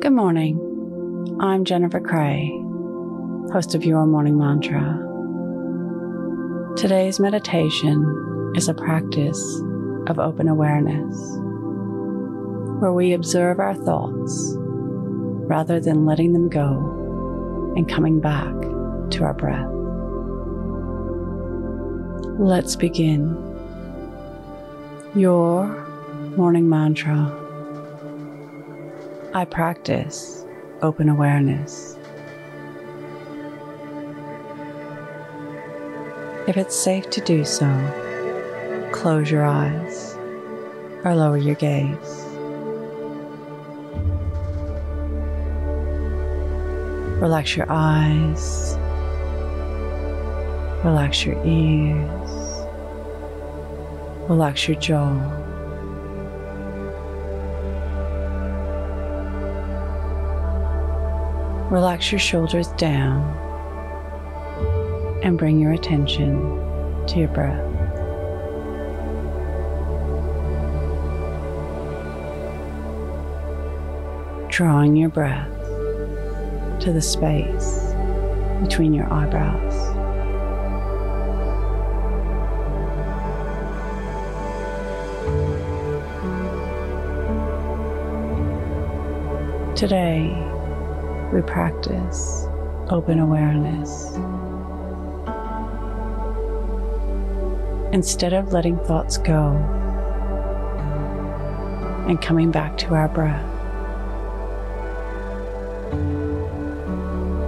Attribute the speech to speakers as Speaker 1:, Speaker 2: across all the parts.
Speaker 1: Good morning. I'm Jennifer Cray, host of Your Morning Mantra. Today's meditation is a practice of open awareness where we observe our thoughts rather than letting them go and coming back to our breath. Let's begin. Your morning mantra. I practice open awareness. If it's safe to do so, close your eyes or lower your gaze. Relax your eyes, relax your ears, relax your jaw. Relax your shoulders down and bring your attention to your breath. Drawing your breath to the space between your eyebrows. Today, we practice open awareness. Instead of letting thoughts go and coming back to our breath,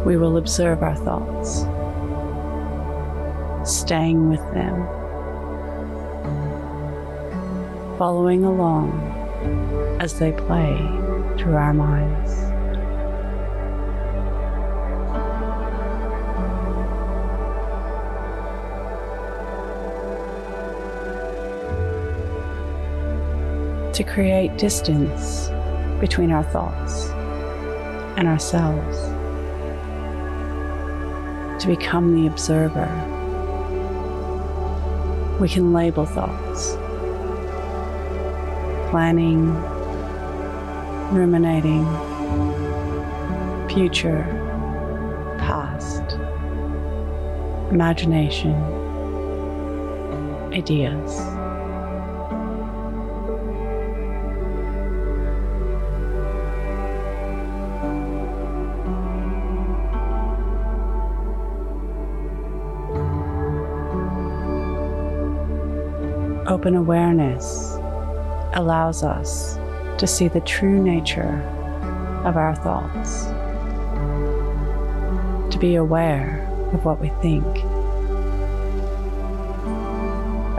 Speaker 1: we will observe our thoughts, staying with them, following along as they play through our minds. To create distance between our thoughts and ourselves, to become the observer. We can label thoughts, planning, ruminating, future, past, imagination, ideas. Open awareness allows us to see the true nature of our thoughts, to be aware of what we think,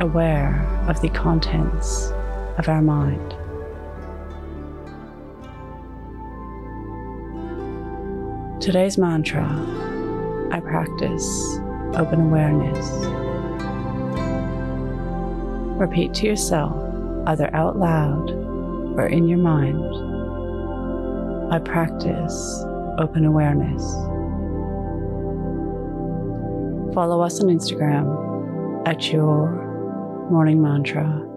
Speaker 1: aware of the contents of our mind. Today's mantra I practice open awareness. Repeat to yourself, either out loud or in your mind. I practice open awareness. Follow us on Instagram at your morning mantra